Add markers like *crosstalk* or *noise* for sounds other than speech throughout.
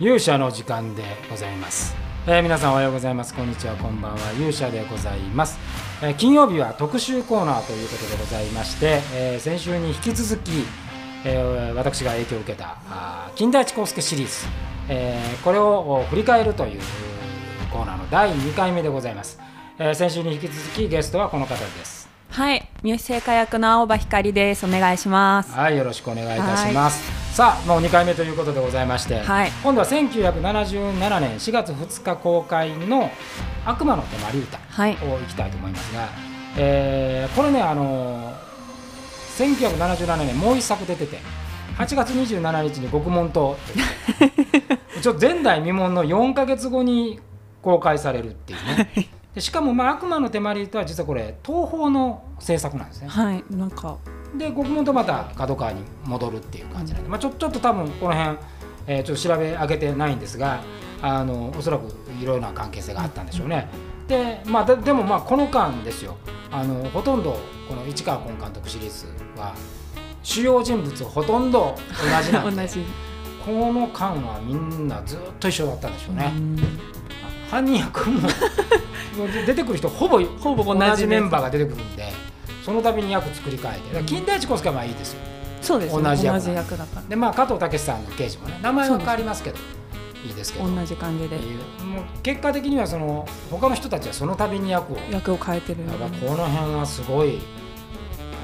勇者の時間でございます、えー皆さんおはようございます。こんにちは。こんばんは。勇者でございます、えー金曜日は特集コーナーということでございまして、えー先週に引き続き、えー私が影響を受けたあ金田一耕助シリーズ、えーこれを振り返るというコーナーの第2回目でございます、えー先週に引き続きゲストはこの方です。はい、三好製菓役の青葉光です。お願いします。はい、よろしくお願いいたします。さあ、もう2回目ということでございまして、はい今度は1977年4月2日公開の「悪魔の手まり歌」はい、をいきたいと思いますが、えーこれね、あのー1977年もう一作出てて8月27日に獄門島ちょ *laughs* 前代未聞の4か月後に公開されるっていうね。でしかも、まあ、悪魔の手まり歌は実はこれ東宝の制作なんですね。はい、なんか、で獄門とまた角川に戻るっていう感じなんで、まあ、ちょちょっと多分この辺、えーちょっと調べ上げてないんですがあのおそらくいろいろな関係性があったんでしょうね。で,、まあ、ででもまあこの間ですよあのほとんどこの市川崑監督シリーズは主要人物ほとんど同じなんで。*laughs* この間はみんなずっと一緒だったんでしょうね。うん犯人役も出てくる人ほぼほぼ同同じメンバーが出てくるんでその度に役作り変えて。だから金田一耕助はまあいいですよ。そうですね。同じ役だかでまあ加藤武さんの刑事もね名前は変わりますけどいいですけど。ら。同じ感じで。もう結果的にはその他の人たちはその度に役を役を変えてる。ぱこの辺はすごい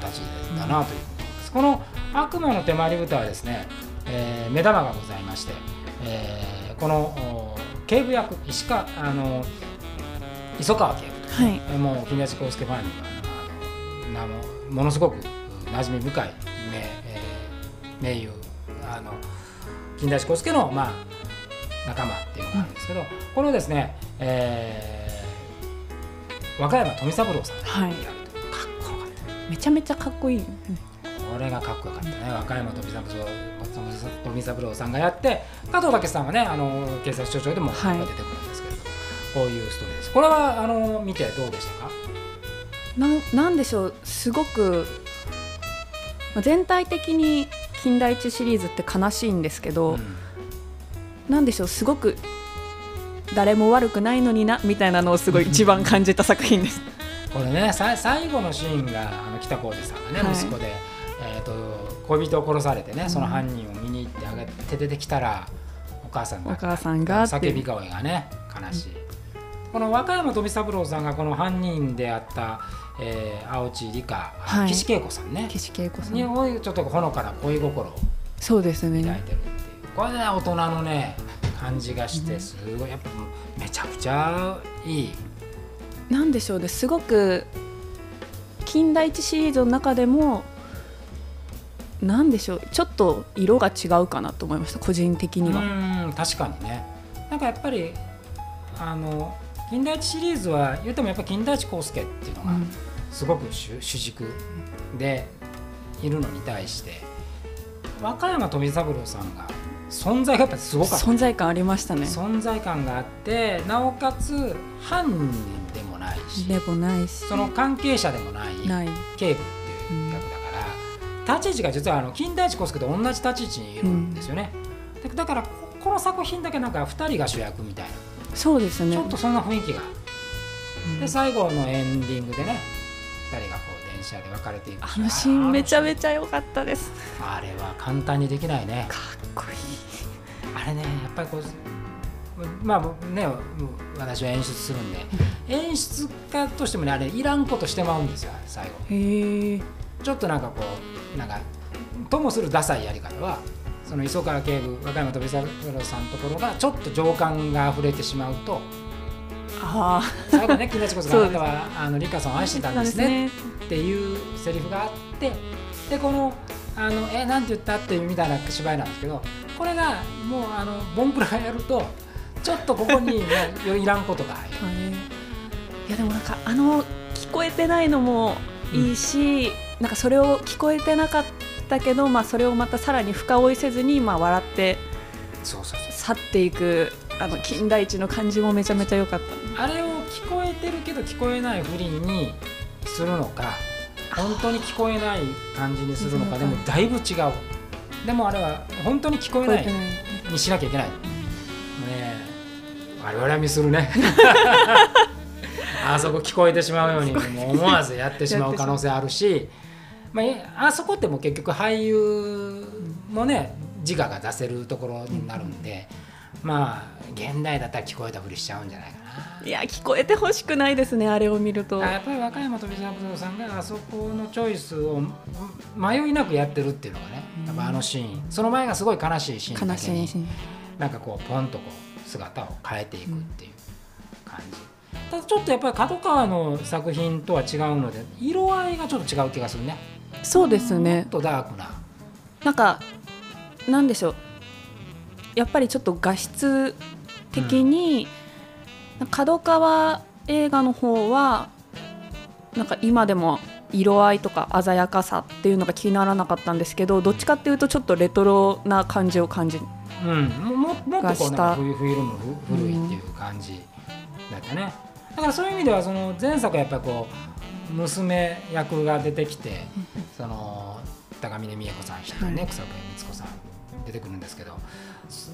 形だなという。ことです、この「悪魔の手まり歌」はですね、えー目玉がございまして、えーこのお警部役石川あの磯川警部はい、えーもう金田一耕助ファンにはあのなもものすごく馴染み深い名,、えー名優あの金田一耕助の、まあ、仲間っていうのがあるんですけど、これをですね、えー和歌山富三郎さん。がはい。やると、かっこよかっためちゃめちゃかっこいい。これがかっこよかったね。和歌山富三郎富三郎さんがやって加藤武さんはねあの警察署長でもはい。出てくる。んですけれども、こういうストーリーです。これはあの見てどうでしたか？なん、なんでしょう、すごく。まあ全体的に金田一シリーズって悲しいんですけど、うん。なんでしょう、すごく。誰も悪くないのになみたいなのをすごい一番感じた作品です。*laughs* これねさ最後のシーンがあの北浩二さんがね、はい。息子で、えー、と恋人を殺されてねその犯人を見に行ってあげて出てきたらお母さんがお母さんが叫び声がね悲しい、この和歌山富三郎さんがこの犯人であった、えー、青地理香、はい岸恵子さんね岸恵子さにん。ちょっとほのかな恋心をそうです抱いね。てるっていうこれね大人のね感じがしてすごいやっぱめちゃくちゃいい。なんでしょうねすごく金田一シリーズの中でもなんでしょうちょっと色が違うかなと思いました個人的には、うん確かにねなんかやっぱりあの金田一シリーズは言ってもやっぱ金田一耕助っていうのがうん。すごく主主軸でいるのに対して和歌山富三郎さんが存在がやっぱすごかった。存在感ありましたね。存在感があってなおかつ犯人でもないしでもないし。その関係者でもないない。警部っていう役だから、立ち位置が実はあの金田一耕助と同じ立ち位置にいるんですよね、でだからここの作品だけなんか2人が主役みたいな、そうですね。ちょっとそんな雰囲気が、うん。で最後のエンディングでね2人がこう電車で別れていくあのシーンめちゃめちちゃ良かったです。ゃあれは簡単にできないね。かっこいい。あれねやっぱりこうまあね私は演出するんで。演出家としてもねあれいらんことしてまうんですよ最後。へえちょっとなんかこうなんかともするダサいやり方はその磯川警部和歌山富三郎さんのところがちょっと情感が溢れてしまうと。あ最後ね金田一子さんあなたはあの理香さんを愛してたんあですねっていうセリフがあってでこのあのえなんて言ったっていうみたいな芝居なんですけどこれがもうあのボンクラがやるとちょっとここに、ね、*laughs* いらんことが入る。いやでもなんかあの聞こえてないのもいいし、なんかそれを聞こえてなかったけど、まあ、それをまたさらに深追いせずに、まあ、笑って去っていくあの金田一の感じもめちゃめちゃ良かった。あれを聞こえてるけど聞こえないふりにするのか本当に聞こえない感じにするのかでもだいぶ違う。でもあれは本当に聞こえないにしなきゃいけない。我々はミスるね。*laughs* あそこ聞こえてしまうように思わずやってしまう可能性あるし、まあ、あそこっても結局俳優もね自我が出せるところになるんで、まあ現代だったら聞こえたふりしちゃうんじゃないかな。いや聞こえてほしくないですねあれを見ると。あやっぱり和歌山飛三郎さんがあそこのチョイスを迷いなくやってるっていうのがね、やっぱあのシーン。その前がすごい悲しいシーンだ悲けになんかこうポンとこう姿を変えていくっていう感じ、ただちょっとやっぱり角川の作品とは違うので色合いがちょっと違う気がするねそうですね。とダークな。なんかなんでしょう。やっぱりちょっと画質的に、角川映画の方はなんか今でも色合いとか鮮やかさっていうのが気にならなかったんですけどどっちかっていうとちょっとレトロな感じを感じうん、もももっとこうなんがした。かフィフィルムふ古いっていう感じだったね、だからそういう意味ではその前作はやっぱりこう娘役が出てきてその高峰美恵子さん筆頭ね、はい。草笛光子さん出てくるんですけど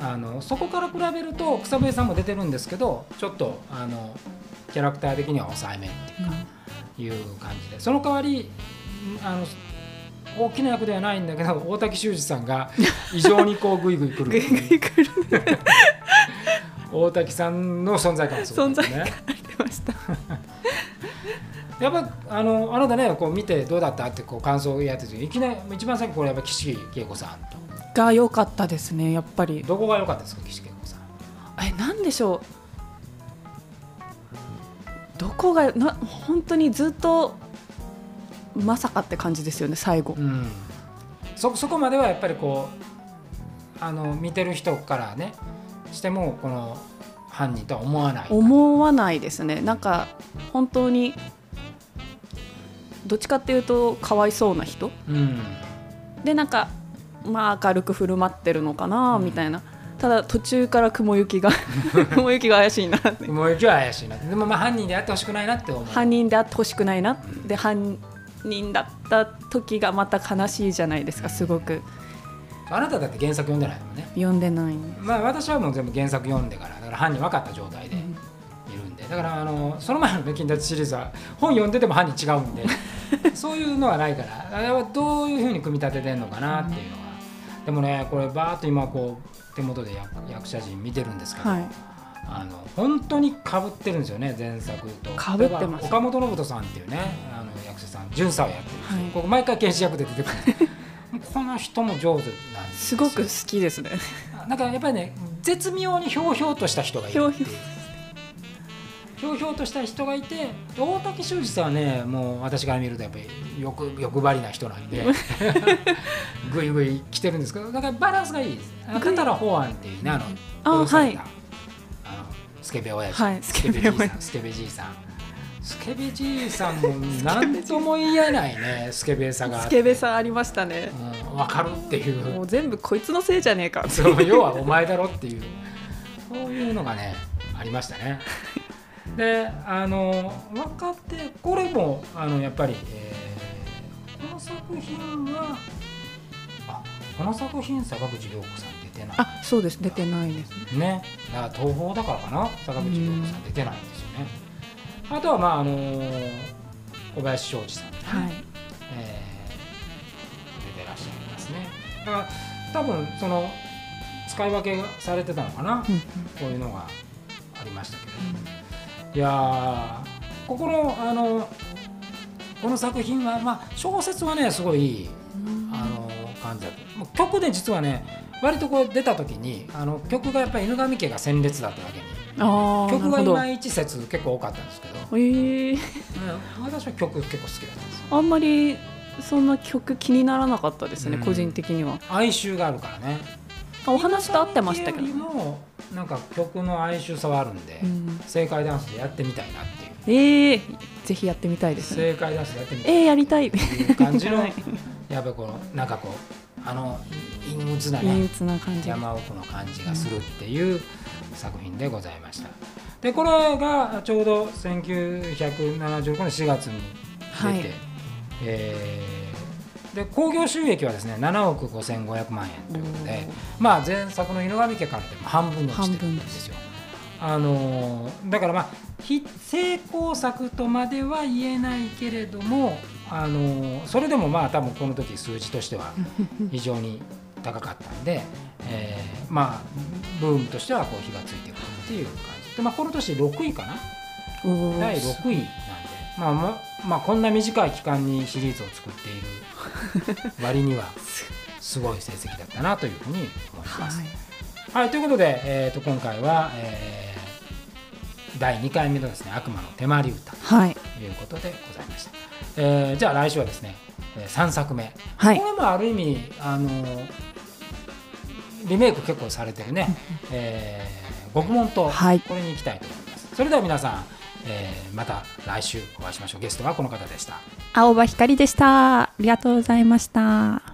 あのそこから比べると草笛さんも出てるんですけどちょっとあのキャラクター的には抑えめっていうか、いう感じでその代わりあの大きな役ではないんだけど大滝修二さんが *laughs* 異常にこうグイグイ来る。グイグイ来る。*laughs* 大滝さんの存在感もすごいですね。出ましたやっぱあのあなたねこう見てどうだったってこう感想をやってていきなり一番最後これやっぱ岸恵子さんと。が良かったですねやっぱり。どこが良かったですか岸恵子さん。えなんでしょう。どこがな本当にずっとまさかって感じですよね最後。うん、そそこまではやっぱりこうあの見てる人からねしてもこの犯人とは思わない。思わないですね。なんか本当にどっちかっていうとかわいそうな人？うん。でなんかまあ明るく振る舞ってるのかなみたいな、ただ途中から雲行きが *laughs* 雲行きが怪しいなって。雲行きは怪しいな。でもまあ犯人であってほしくないなって思う。犯人であってほしくないな。で犯人だった時がまた悲しいじゃないですかすごく。あなただって原作読んでないもんね。読んでない。まあ私はもう全部原作読んでからだから犯人分かった状態でいるんで。だからあのその前の「金田シリーズ」は本読んでても犯人違うんでそういうのはないから。あれはどういうふうに組み立ててんのかなっていうのが、でもねこれバーッと今こう手元で役役者陣見てるんですけど、はい。あの本当にかぶってるんですよね前作と。被ってます。岡本信人さんっていうねあの役者さん巡査をやってるんですよ、はい。ここ毎回刑事役で出てくるこの人も上手なんですよ。すごく好きですね。なんかやっぱりね絶妙にひょうひょうとした人がいるっていうひょうひょうとした人がいて大竹修二さんはねもう私から見るとやっぱり欲欲張りな人なんで *laughs* ぐいぐい来てるんですけどだからバランスがいいです。あのぐい片良法案っていうねあのあはい。あのスケベ親父、はいスケベじいさんスケベじいさん。スケベじいさんも何とも言えないね *laughs* スケベさがスケベさありましたね。うん、分かるっていう。もう全部こいつのせいじゃねえかそう要はお前だろっていう。そういうのがねありましたね。であの分かってこれもあのやっぱり、えーこの作品はあこの作品坂口涼子さん出てない。あそうです。出てないですね。ね。だから東宝だからかな。坂口涼子さん出てないんですよね。あとはまああの小林昌司さん、ね。はい。えー出てらっしゃいますね。だから多分その使い分けがされてたのかな、うんこういうのがありましたけど、いやー。ここのあのこの作品は、まあ、小説はねすごいいいうん。あの感じだ曲で実はね割とこう出た時にあの曲がやっぱり犬神家が鮮烈だっただけに曲がいまいち説結構多かったんですけど、えー、うん私は曲結構好きだったんですあんまりそんな曲気にならなかったですね、うん。個人的には。哀愁があるからね。あお話と合ってましたけどもなんか曲の哀愁さはあるんで、うん。正解ダンスでやってみたいなっていう。えー、ぜひやってみたいですね。正解ダンスでやってみたい。えー、やりたい。っていう感じのはい。やっぱりこのなんかこうあの陰鬱な陰ね鬱な感じ。山奥の感じがするっていう作品でございました。でこれがちょうど1976年4月に出て、はい。えーで興行収益はですね7億5500万円ということで、まあ前作の「犬神家」からでも半分のしてるんですよ。あのだからまあ非成功作とまでは言えないけれどもあのそれでもまあ多分この時数字としては *laughs* 非常に高かったんで、えーまあブームとしてはこう火がついてくるっていう感じ。で、まあ、この年6位かな。第6位まあままあ、こんな短い期間にシリーズを作っている *laughs* 割にはすごい。成績だったなというふうに思います。はい。はい、ということで、えー、と今回は、えー第2回目のですね悪魔の手まり歌はい。ということでございました。えーじゃあ来週はですね、え3作目、はい。これもある意味あのリメイク結構されてるね、えー、獄門とはい。これに行きたいと思います。それでは皆さん、えーまた来週お会いしましょう。ゲストはこの方でした。青葉ひかりでしたありがとうございました